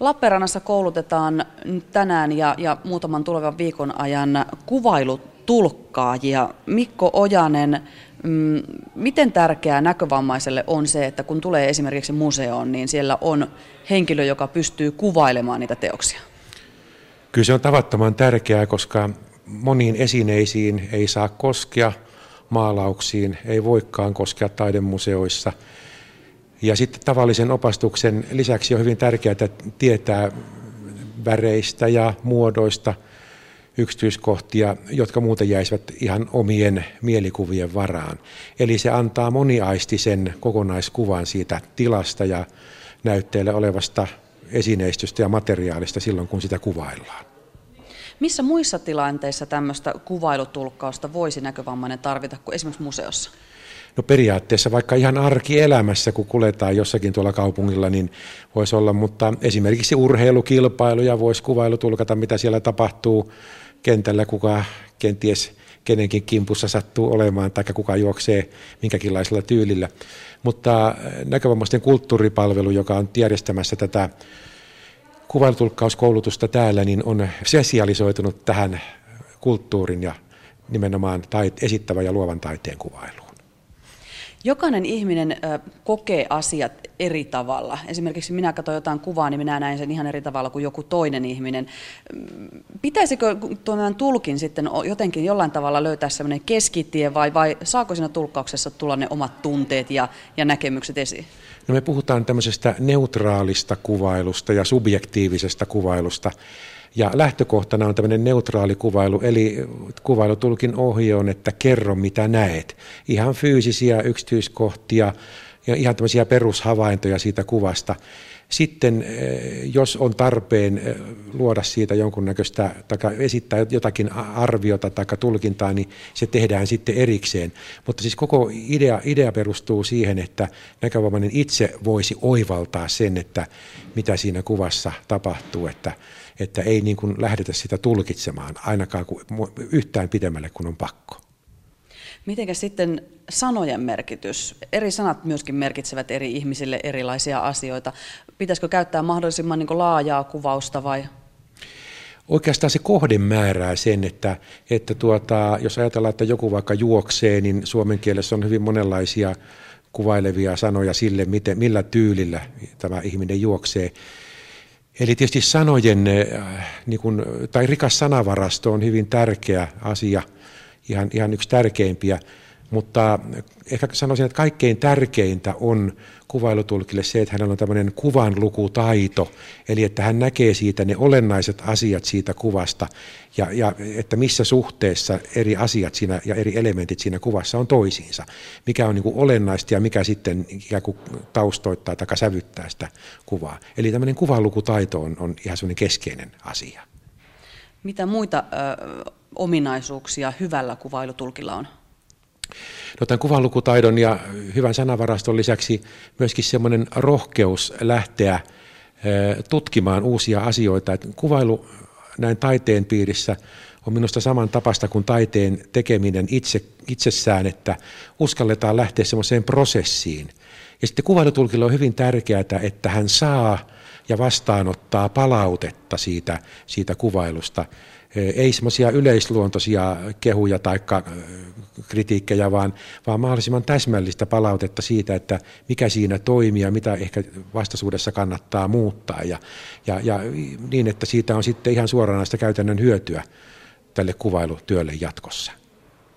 Lappeenrannassa koulutetaan tänään ja, ja muutaman tulevan viikon ajan kuvailutulkkaajia. Mikko Ojanen, mm, miten tärkeää näkövammaiselle on se, että kun tulee esimerkiksi museoon, niin siellä on henkilö, joka pystyy kuvailemaan niitä teoksia? Kyllä se on tavattoman tärkeää, koska moniin esineisiin ei saa koskea, maalauksiin ei voikaan koskea taidemuseoissa. Ja sitten tavallisen opastuksen lisäksi on hyvin tärkeää tietää väreistä ja muodoista yksityiskohtia, jotka muuten jäisivät ihan omien mielikuvien varaan. Eli se antaa moniaistisen kokonaiskuvan siitä tilasta ja näytteellä olevasta esineistöstä ja materiaalista silloin, kun sitä kuvaillaan. Missä muissa tilanteissa tämmöistä kuvailutulkkausta voisi näkövammainen tarvita kuin esimerkiksi museossa? No periaatteessa vaikka ihan arkielämässä, kun kuljetaan jossakin tuolla kaupungilla, niin voisi olla, mutta esimerkiksi urheilukilpailuja voisi kuvailutulkata, mitä siellä tapahtuu kentällä, kuka kenties kenenkin kimpussa sattuu olemaan, tai kuka juoksee minkäkinlaisella tyylillä. Mutta näkövammaisten kulttuuripalvelu, joka on järjestämässä tätä kuvailutulkkauskoulutusta täällä, niin on sosialisoitunut tähän kulttuurin ja nimenomaan tait, esittävän ja luovan taiteen kuvailuun. Jokainen ihminen kokee asiat eri tavalla. Esimerkiksi minä katson jotain kuvaa, niin minä näen sen ihan eri tavalla kuin joku toinen ihminen. Pitäisikö tuon tulkin sitten jotenkin jollain tavalla löytää sellainen keskitie vai, vai saako siinä tulkkauksessa tulla ne omat tunteet ja, ja näkemykset esiin? No me puhutaan tämmöisestä neutraalista kuvailusta ja subjektiivisesta kuvailusta. Ja lähtökohtana on tämmöinen neutraali kuvailu, eli kuvailutulkin ohje on, että kerro mitä näet. Ihan fyysisiä yksityiskohtia ja ihan tämmöisiä perushavaintoja siitä kuvasta. Sitten eh, jos on tarpeen eh, luoda siitä jonkunnäköistä tai esittää jotakin arviota tai tulkintaa, niin se tehdään sitten erikseen. Mutta siis koko idea, idea perustuu siihen, että näkövammainen itse voisi oivaltaa sen, että mitä siinä kuvassa tapahtuu, että, että ei niin kuin lähdetä sitä tulkitsemaan ainakaan yhtään pidemmälle kuin on pakko. Mitenkä sitten sanojen merkitys? Eri sanat myöskin merkitsevät eri ihmisille erilaisia asioita. Pitäisikö käyttää mahdollisimman niin laajaa kuvausta vai? Oikeastaan se kohde määrää sen, että, että tuota, jos ajatellaan, että joku vaikka juoksee, niin suomen kielessä on hyvin monenlaisia kuvailevia sanoja sille, miten, millä tyylillä tämä ihminen juoksee. Eli tietysti sanojen, äh, niin kuin, tai rikas sanavarasto on hyvin tärkeä asia – ihan, ihan yksi tärkeimpiä. Mutta ehkä sanoisin, että kaikkein tärkeintä on kuvailutulkille se, että hänellä on tämmöinen kuvanlukutaito, eli että hän näkee siitä ne olennaiset asiat siitä kuvasta ja, ja että missä suhteessa eri asiat siinä ja eri elementit siinä kuvassa on toisiinsa. Mikä on niin olennaista ja mikä sitten ikään kuin taustoittaa tai sävyttää sitä kuvaa. Eli tämmöinen kuvanlukutaito on, on ihan semmoinen keskeinen asia. Mitä muita ominaisuuksia hyvällä kuvailutulkilla on? No, tämän kuvanlukutaidon ja hyvän sanavaraston lisäksi myöskin semmoinen rohkeus lähteä tutkimaan uusia asioita. Että kuvailu näin taiteen piirissä on minusta saman tapasta kuin taiteen tekeminen itse, itsessään, että uskalletaan lähteä semmoiseen prosessiin. Ja sitten kuvailutulkilla on hyvin tärkeää, että hän saa ja vastaanottaa palautetta siitä, siitä kuvailusta ei semmoisia yleisluontoisia kehuja tai kritiikkejä, vaan, vaan mahdollisimman täsmällistä palautetta siitä, että mikä siinä toimii ja mitä ehkä vastaisuudessa kannattaa muuttaa. Ja, ja, ja niin, että siitä on sitten ihan suoranaista käytännön hyötyä tälle kuvailutyölle jatkossa.